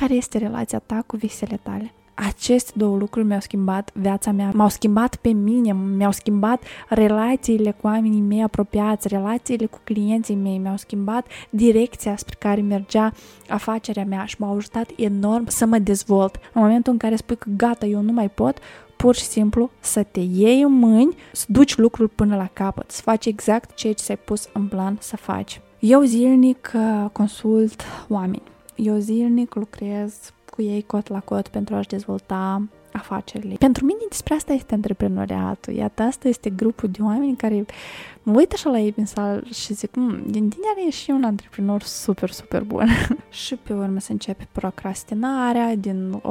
care este relația ta cu visele tale. Aceste două lucruri mi-au schimbat viața mea, m-au schimbat pe mine, mi-au schimbat relațiile cu oamenii mei apropiați, relațiile cu clienții mei, mi-au schimbat direcția spre care mergea afacerea mea și m-au ajutat enorm să mă dezvolt. În momentul în care spui că gata, eu nu mai pot, pur și simplu să te iei în mâini, să duci lucrul până la capăt, să faci exact ceea ce ți-ai pus în plan să faci. Eu zilnic uh, consult oameni. Eu zilnic lucrez cu ei cot la cot pentru a-și dezvolta afacerile. Pentru mine despre asta este antreprenoriatul. Iată, asta este grupul de oameni care mă uit așa la ei în sală și zic, mm, din tine are și un antreprenor super, super bun. și pe urmă se începe procrastinarea din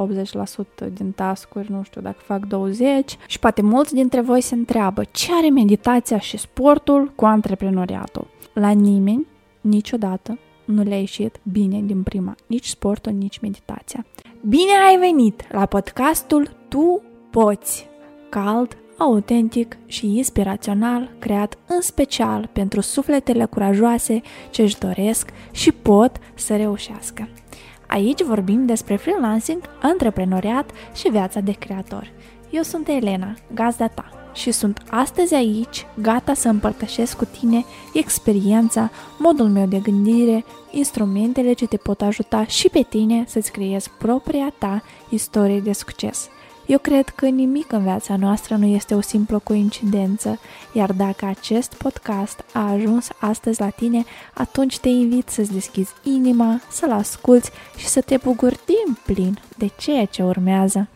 80% din tascuri, nu știu dacă fac 20 și poate mulți dintre voi se întreabă ce are meditația și sportul cu antreprenoriatul. La nimeni, niciodată, nu le-a ieșit bine din prima, nici sportul, nici meditația. Bine ai venit la podcastul Tu Poți! Cald, autentic și inspirațional, creat în special pentru sufletele curajoase ce își doresc și pot să reușească. Aici vorbim despre freelancing, antreprenoriat și viața de creator. Eu sunt Elena, gazda ta și sunt astăzi aici, gata să împărtășesc cu tine experiența, modul meu de gândire, instrumentele ce te pot ajuta și pe tine să-ți creezi propria ta istorie de succes. Eu cred că nimic în viața noastră nu este o simplă coincidență, iar dacă acest podcast a ajuns astăzi la tine, atunci te invit să-ți deschizi inima, să-l asculți și să te bucuri din plin de ceea ce urmează.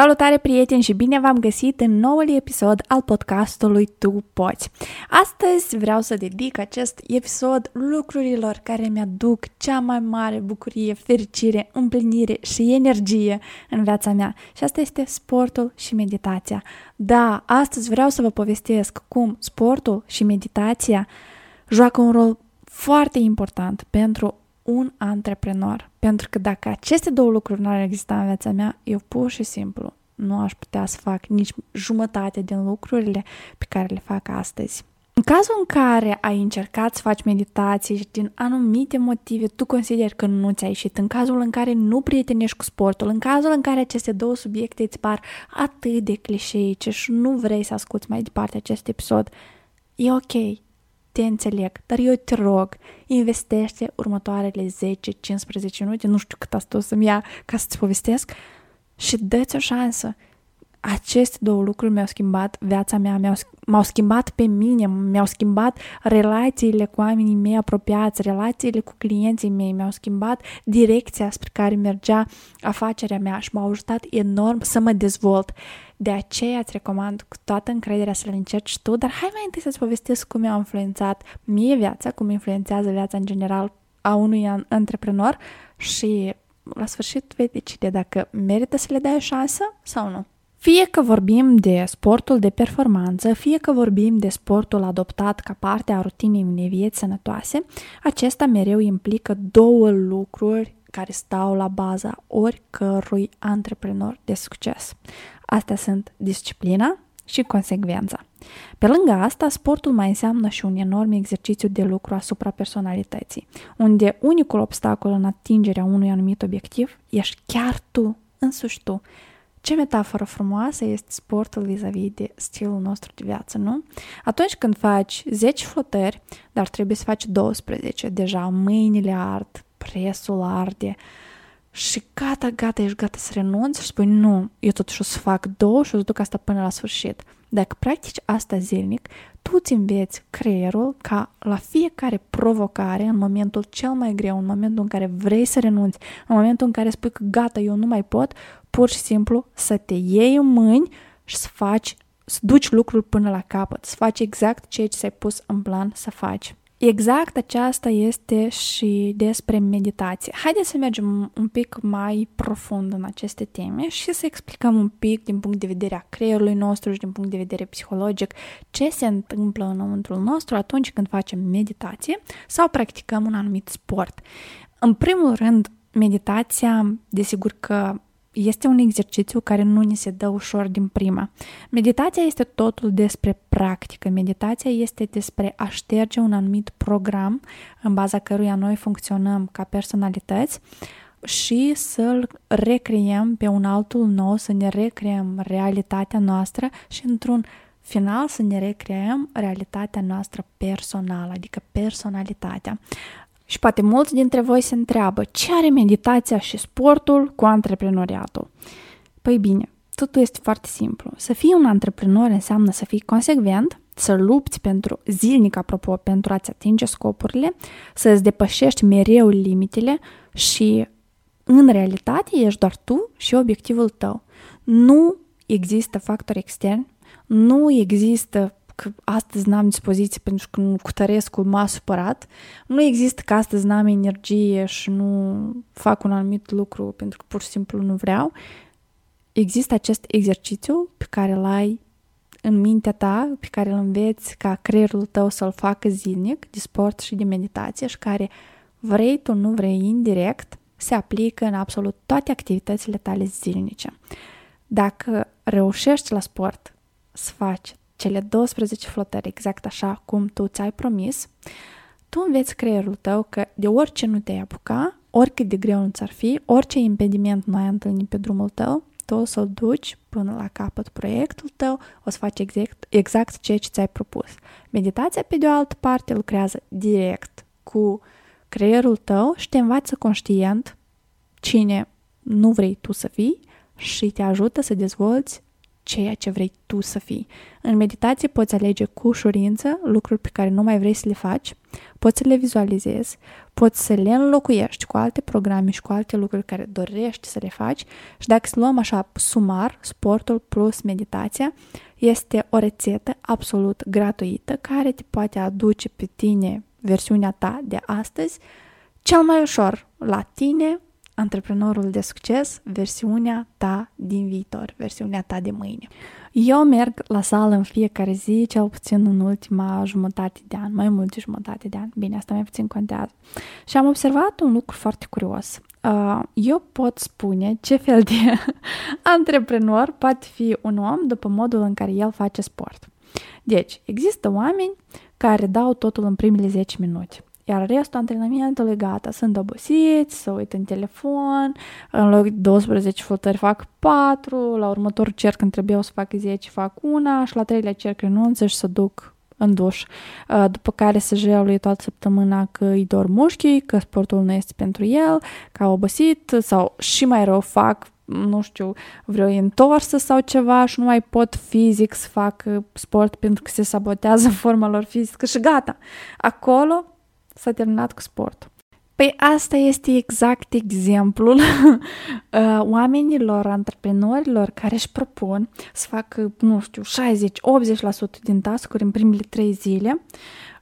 Salutare prieteni și bine v-am găsit în noul episod al podcastului Tu Poți. Astăzi vreau să dedic acest episod lucrurilor care mi-aduc cea mai mare bucurie, fericire, împlinire și energie în viața mea și asta este sportul și meditația. Da, astăzi vreau să vă povestesc cum sportul și meditația joacă un rol foarte important pentru un antreprenor. Pentru că dacă aceste două lucruri nu ar exista în viața mea, eu pur și simplu nu aș putea să fac nici jumătate din lucrurile pe care le fac astăzi. În cazul în care ai încercat să faci meditații și din anumite motive tu consideri că nu ți-a ieșit, în cazul în care nu prietenești cu sportul, în cazul în care aceste două subiecte îți par atât de clișeice și nu vrei să asculți mai departe acest episod, e ok, te înțeleg, dar eu te rog, investește următoarele 10-15 minute, nu știu cât asta o să-mi ia ca să-ți povestesc, și dă-ți o șansă. Aceste două lucruri mi-au schimbat viața mea, mi-au, m-au schimbat pe mine, mi-au schimbat relațiile cu oamenii mei apropiați, relațiile cu clienții mei, mi-au schimbat direcția spre care mergea afacerea mea și m-au ajutat enorm să mă dezvolt. De aceea îți recomand cu toată încrederea să le încerci tu, dar hai mai întâi să-ți povestesc cum mi-a influențat mie viața, cum influențează viața în general a unui antreprenor și la sfârșit vei decide dacă merită să le dai o șansă sau nu. Fie că vorbim de sportul de performanță, fie că vorbim de sportul adoptat ca parte a rutinei unei vieți sănătoase, acesta mereu implică două lucruri care stau la baza oricărui antreprenor de succes. Astea sunt disciplina și consecvența. Pe lângă asta, sportul mai înseamnă și un enorm exercițiu de lucru asupra personalității, unde unicul obstacol în atingerea unui anumit obiectiv ești chiar tu, însuși tu. Ce metaforă frumoasă este sportul vis-a-vis de stilul nostru de viață, nu? Atunci când faci 10 flotări, dar trebuie să faci 12, deja mâinile ard, presul arde, și gata, gata, ești gata să renunți și spui nu, eu totuși o să fac două și o să duc asta până la sfârșit. Dacă practici asta zilnic, tu îți înveți creierul ca la fiecare provocare, în momentul cel mai greu, în momentul în care vrei să renunți, în momentul în care spui că gata, eu nu mai pot, pur și simplu să te iei în mâini și să faci, să duci lucrul până la capăt, să faci exact ceea ce ți-ai pus în plan să faci. Exact aceasta este și despre meditație. Haideți să mergem un pic mai profund în aceste teme și să explicăm un pic din punct de vedere a creierului nostru și din punct de vedere psihologic ce se întâmplă înăuntru nostru atunci când facem meditație sau practicăm un anumit sport. În primul rând, meditația, desigur că este un exercițiu care nu ni se dă ușor din prima. Meditația este totul despre practică. Meditația este despre a șterge un anumit program în baza căruia noi funcționăm ca personalități și să-l recreăm pe un altul nou, să ne recreăm realitatea noastră și într-un final să ne recreăm realitatea noastră personală, adică personalitatea. Și poate mulți dintre voi se întreabă ce are meditația și sportul cu antreprenoriatul. Păi bine, totul este foarte simplu. Să fii un antreprenor înseamnă să fii consecvent, să lupți pentru zilnic, apropo, pentru a-ți atinge scopurile, să îți depășești mereu limitele și în realitate ești doar tu și obiectivul tău. Nu există factori externi, nu există că astăzi n-am dispoziție pentru că nu cutărescul m-a supărat. Nu există că astăzi n-am energie și nu fac un anumit lucru pentru că pur și simplu nu vreau. Există acest exercițiu pe care îl ai în mintea ta, pe care îl înveți ca creierul tău să-l facă zilnic, de sport și de meditație și care vrei tu, nu vrei, indirect, se aplică în absolut toate activitățile tale zilnice. Dacă reușești la sport să faci cele 12 flotări exact așa cum tu ți-ai promis, tu înveți creierul tău că de orice nu te-ai apuca, oricât de greu nu ți-ar fi, orice impediment nu ai întâlnit pe drumul tău, tu o să-l duci până la capăt proiectul tău, o să faci exact, exact ceea ce ți-ai propus. Meditația, pe de o altă parte, lucrează direct cu creierul tău și te învață conștient cine nu vrei tu să fii și te ajută să dezvolți ceea ce vrei tu să fii. În meditație poți alege cu ușurință lucruri pe care nu mai vrei să le faci, poți să le vizualizezi, poți să le înlocuiești cu alte programe și cu alte lucruri care dorești să le faci și dacă să luăm așa sumar, sportul plus meditația, este o rețetă absolut gratuită care te poate aduce pe tine versiunea ta de astăzi cel mai ușor la tine antreprenorul de succes, versiunea ta din viitor, versiunea ta de mâine. Eu merg la sală în fiecare zi, cel puțin în ultima jumătate de an, mai mult de jumătate de an. Bine, asta mai puțin contează. Și am observat un lucru foarte curios. Uh, eu pot spune ce fel de antreprenor poate fi un om după modul în care el face sport. Deci, există oameni care dau totul în primele 10 minute. Iar restul antrenamentului, gata, sunt obosiți, să uit în telefon, în loc de 12 flotări fac 4, la următorul cerc când trebuie să fac 10 fac una și la treilea cerc renunță și să duc în duș. După care se jelui toată săptămâna că îi dor mușchii, că sportul nu este pentru el, că a obosit sau și mai rău fac nu știu, vreo întorsă sau ceva și nu mai pot fizic să fac sport pentru că se sabotează forma lor fizică și gata. Acolo s-a terminat cu sport. Păi asta este exact exemplul uh, oamenilor, antreprenorilor care își propun să facă, nu știu, 60-80% din task-uri în primele trei zile,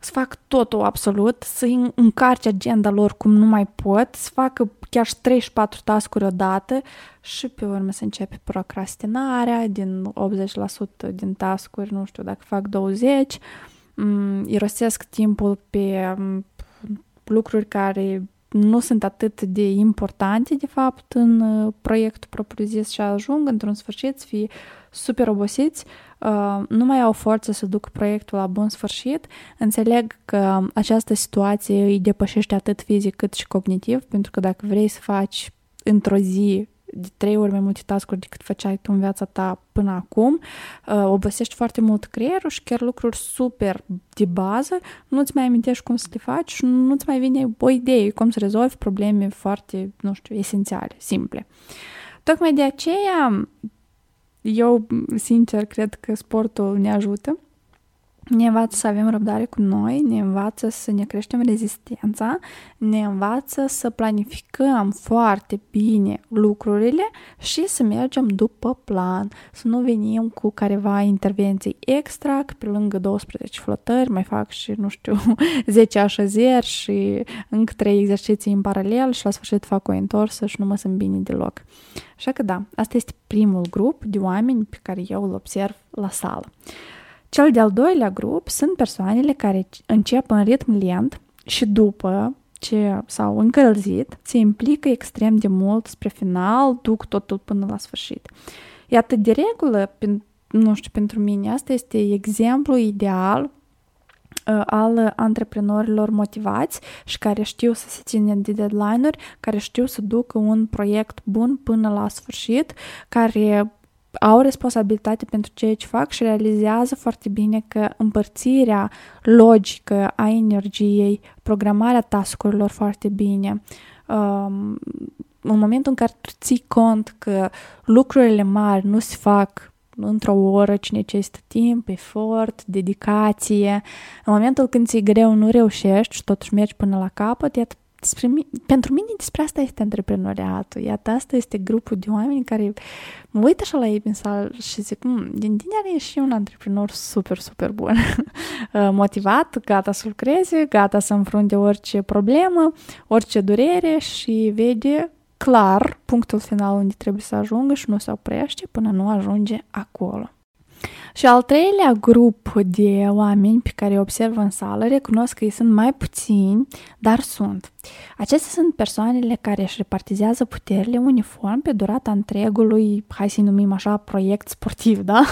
să fac totul absolut, să încarce agenda lor cum nu mai pot, să facă chiar și 34 task-uri odată și pe urmă să începe procrastinarea din 80% din task-uri, nu știu, dacă fac 20, mm, irosesc timpul pe mm, lucruri care nu sunt atât de importante, de fapt, în uh, proiectul propriu-zis și ajung într-un sfârșit să fie super obosiți, uh, nu mai au forță să duc proiectul la bun sfârșit. Înțeleg că această situație îi depășește atât fizic cât și cognitiv, pentru că dacă vrei să faci într-o zi de trei ori mai multe task decât făceai tu în viața ta până acum, uh, obosești foarte mult creierul și chiar lucruri super de bază, nu-ți mai amintești cum să le faci și nu-ți mai vine o idee cum să rezolvi probleme foarte, nu știu, esențiale, simple. Tocmai de aceea, eu, sincer, cred că sportul ne ajută ne învață să avem răbdare cu noi, ne învață să ne creștem rezistența, ne învață să planificăm foarte bine lucrurile și să mergem după plan, să nu venim cu careva intervenții extra, că pe lângă 12 flotări mai fac și, nu știu, 10 așezeri și încă 3 exerciții în paralel și la sfârșit fac o întorsă și nu mă sunt bine deloc. Așa că da, asta este primul grup de oameni pe care eu îl observ la sală. Cel de-al doilea grup sunt persoanele care încep în ritm lent și după ce s-au încălzit se implică extrem de mult spre final, duc totul până la sfârșit. Iată, de regulă, nu știu, pentru mine, asta este exemplu ideal uh, al antreprenorilor motivați și care știu să se țină de deadline-uri, care știu să ducă un proiect bun până la sfârșit, care au responsabilitate pentru ceea ce fac și realizează foarte bine că împărțirea logică a energiei, programarea tascurilor foarte bine, um, în momentul în care tu ții cont că lucrurile mari nu se fac într-o oră, ci necesită timp, efort, dedicație. În momentul când ți-e greu, nu reușești și totuși mergi până la capăt, iată, despre, pentru mine despre asta este antreprenoriatul. Iată, asta este grupul de oameni care mă uit așa la ei în sală și zic, mm, din tine are și un antreprenor super, super bun. Motivat, gata să lucreze, gata să înfrunte orice problemă, orice durere și vede clar punctul final unde trebuie să ajungă și nu se oprește până nu ajunge acolo. Și al treilea grup de oameni pe care îi observ în sală recunosc că ei sunt mai puțini, dar sunt. Acestea sunt persoanele care își repartizează puterile uniform pe durata întregului, hai să-i numim așa, proiect sportiv, da?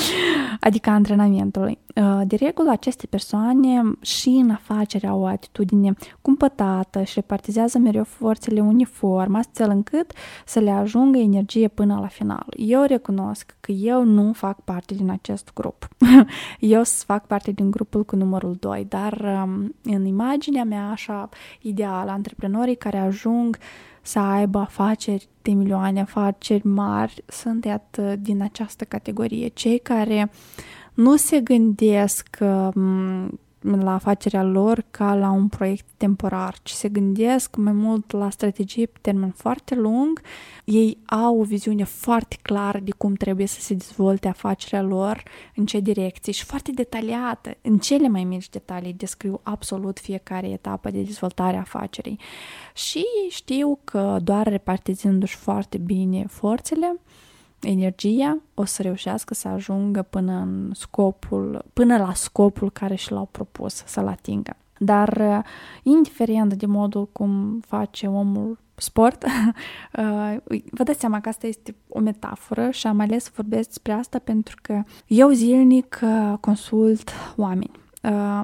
adică antrenamentului. Uh, de regulă, aceste persoane și în afacere au o atitudine cumpătată și repartizează mereu forțele uniform, astfel încât să le ajungă energie până la final. Eu recunosc că eu nu fac parte din acest grup. eu fac parte din grupul cu numărul 2, dar um, în imaginea mea așa ideală, antreprenorii care ajung să aibă afaceri de milioane, afaceri mari, sunt iată din această categorie. Cei care nu se gândesc um, la afacerea lor ca la un proiect temporar, ci se gândesc mai mult la strategii pe termen foarte lung. Ei au o viziune foarte clară de cum trebuie să se dezvolte afacerea lor, în ce direcție și foarte detaliată. În cele mai mici detalii descriu absolut fiecare etapă de dezvoltare a afacerii. Și știu că doar repartizându-și foarte bine forțele, energia, o să reușească să ajungă până în scopul, până la scopul care și l-au propus să-l atingă. Dar, uh, indiferent de modul cum face omul sport, uh, vă dați seama că asta este o metaforă și am ales să vorbesc despre asta pentru că eu zilnic uh, consult oameni.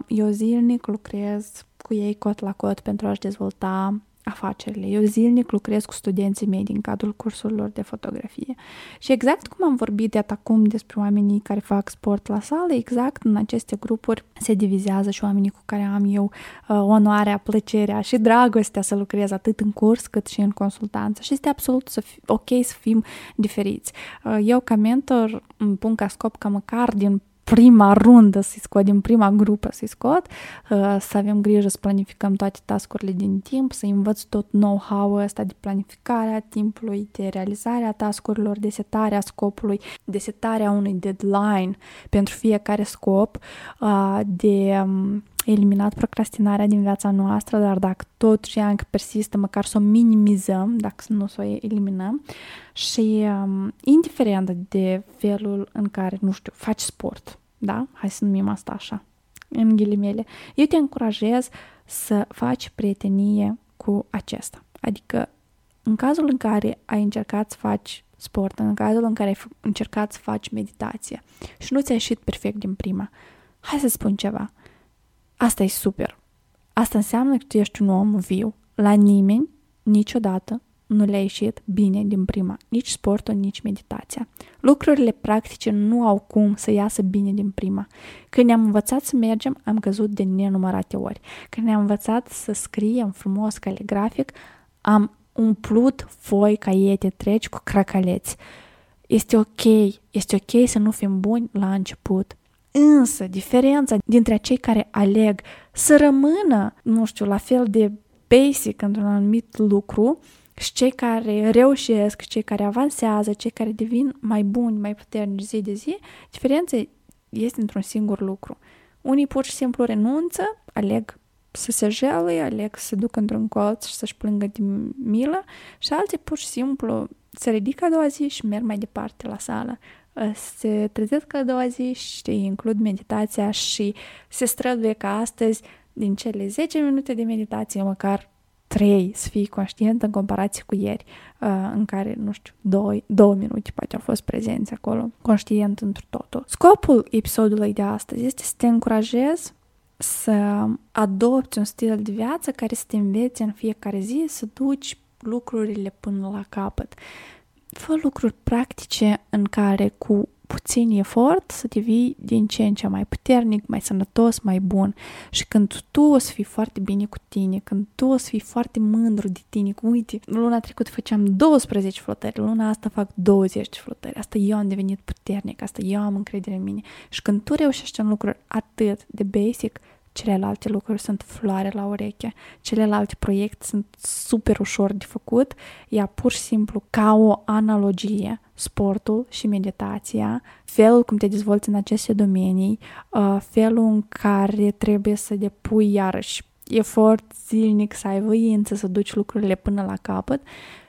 Eu zilnic lucrez cu ei cot la cot pentru a-și dezvolta afacerile. Eu zilnic lucrez cu studenții mei din cadrul cursurilor de fotografie. Și exact cum am vorbit de acum despre oamenii care fac sport la sală, exact în aceste grupuri se divizează și oamenii cu care am eu uh, onoarea, plăcerea și dragostea să lucrez atât în curs cât și în consultanță. Și este absolut să fi, ok să fim diferiți. Uh, eu ca mentor îmi pun ca scop ca măcar din prima rundă să-i scot, din prima grupă să-i scot, uh, să avem grijă să planificăm toate tascurile din timp, să învăț tot know-how-ul ăsta de planificare a timpului, de realizare a tascurilor, de setarea scopului, de setarea unui deadline pentru fiecare scop, uh, de um, eliminat procrastinarea din viața noastră, dar dacă totuși ea încă persistă, măcar să o minimizăm, dacă nu să o eliminăm. Și um, indiferent de felul în care, nu știu, faci sport, da? Hai să numim asta așa, în ghilimele. Eu te încurajez să faci prietenie cu acesta. Adică, în cazul în care ai încercat să faci sport, în cazul în care ai încercat să faci meditație și nu ți-a ieșit perfect din prima, hai să spun ceva. Asta e super. Asta înseamnă că tu ești un om viu. La nimeni, niciodată, nu le-a ieșit bine din prima, nici sportul, nici meditația. Lucrurile practice nu au cum să iasă bine din prima. Când ne-am învățat să mergem, am căzut de nenumărate ori. Când ne-am învățat să scriem frumos caligrafic, am umplut foi, caiete treci cu cracaleți. Este ok, este ok să nu fim buni la început. Însă, diferența dintre cei care aleg să rămână, nu știu, la fel de basic într-un anumit lucru și cei care reușesc, cei care avansează, cei care devin mai buni, mai puternici zi de zi, diferența este într-un singur lucru. Unii pur și simplu renunță, aleg să se jelui, aleg să se ducă într-un colț și să-și plângă de milă și alții pur și simplu se ridică a doua zi și merg mai departe la sală. Se trezesc a doua zi și includ meditația și se străduie ca astăzi din cele 10 minute de meditație, măcar 3 să fii conștient în comparație cu ieri, uh, în care, nu știu, 2, 2 minute poate au fost prezenți acolo, conștient într totul. Scopul episodului de astăzi este să te încurajez să adopți un stil de viață care să te învețe în fiecare zi să duci lucrurile până la capăt. Fă lucruri practice în care cu puțin efort să devii din ce în ce mai puternic, mai sănătos, mai bun. Și când tu o să fii foarte bine cu tine, când tu o să fii foarte mândru de tine, cu uite, luna trecută făceam 12 flotări, luna asta fac 20 flotări, asta eu am devenit puternic, asta eu am încredere în mine. Și când tu reușești un lucru atât de basic, celelalte lucruri sunt floare la ureche, celelalte proiecte sunt super ușor de făcut, ea pur și simplu ca o analogie, sportul și meditația, felul cum te dezvolți în aceste domenii, uh, felul în care trebuie să depui iarăși efort zilnic, să ai voință, să duci lucrurile până la capăt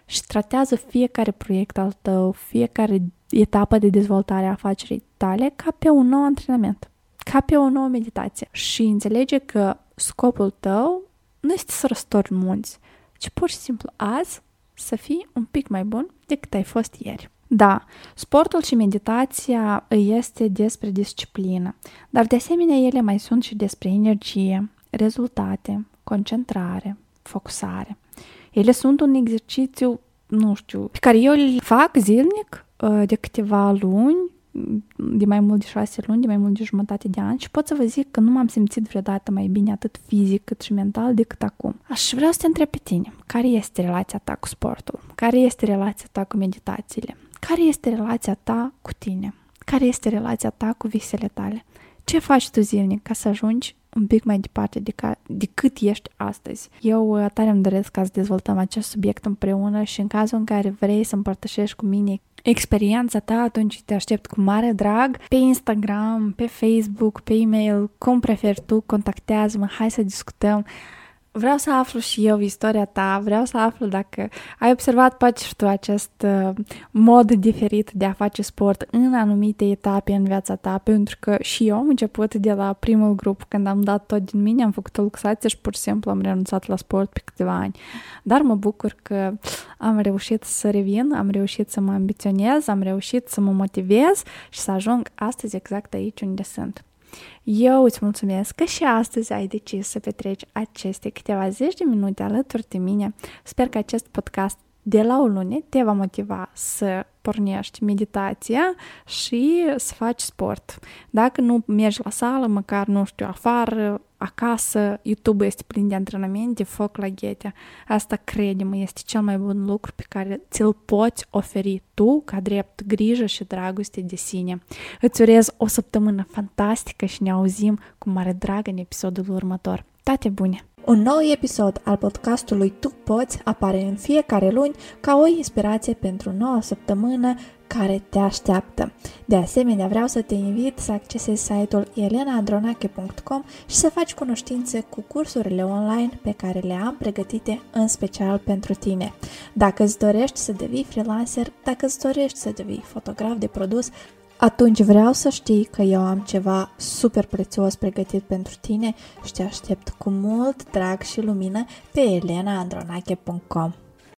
și tratează fiecare proiect al tău, fiecare etapă de dezvoltare a afacerii tale ca pe un nou antrenament ca pe o nouă meditație și înțelege că scopul tău nu este să răstori munți, ci pur și simplu azi să fii un pic mai bun decât ai fost ieri. Da, sportul și meditația este despre disciplină, dar de asemenea ele mai sunt și despre energie, rezultate, concentrare, focusare. Ele sunt un exercițiu, nu știu, pe care eu îl fac zilnic uh, de câteva luni de mai mult de șase luni, de mai mult de jumătate de ani și pot să vă zic că nu m-am simțit vreodată mai bine atât fizic cât și mental decât acum. Aș vrea să te întreb pe tine, care este relația ta cu sportul? Care este relația ta cu meditațiile? Care este relația ta cu tine? Care este relația ta cu visele tale? Ce faci tu zilnic ca să ajungi un pic mai departe de ca, decât ești astăzi. Eu uh, tare îmi doresc ca să dezvoltăm acest subiect împreună și în cazul în care vrei să împărtășești cu mine experiența ta, atunci te aștept cu mare drag pe Instagram, pe Facebook, pe e-mail, cum preferi tu, contactează-mă, hai să discutăm vreau să aflu și eu istoria ta, vreau să aflu dacă ai observat poate și tu acest uh, mod diferit de a face sport în anumite etape în viața ta, pentru că și eu am început de la primul grup, când am dat tot din mine, am făcut o luxație și pur și simplu am renunțat la sport pe câteva ani. Dar mă bucur că am reușit să revin, am reușit să mă ambiționez, am reușit să mă motivez și să ajung astăzi exact aici unde sunt. Eu îți mulțumesc că și astăzi ai decis să petreci aceste câteva zeci de minute alături de mine. Sper că acest podcast de la o lună te va motiva să pornești meditația și să faci sport. Dacă nu mergi la sală, măcar, nu știu, afară, acasă, YouTube este plin de antrenamente, foc la ghete. Asta, crede-mă, este cel mai bun lucru pe care ți-l poți oferi tu ca drept grijă și dragoste de sine. Îți urez o săptămână fantastică și ne auzim cu mare drag în episodul următor. Toate bune! Un nou episod al podcastului Tu Poți apare în fiecare luni ca o inspirație pentru noua săptămână care te așteaptă. De asemenea, vreau să te invit să accesezi site-ul elenaandronache.com și să faci cunoștințe cu cursurile online pe care le am pregătite în special pentru tine. Dacă îți dorești să devii freelancer, dacă îți dorești să devii fotograf de produs, atunci vreau să știi că eu am ceva super prețios pregătit pentru tine și te aștept cu mult drag și lumină pe elenaandronache.com.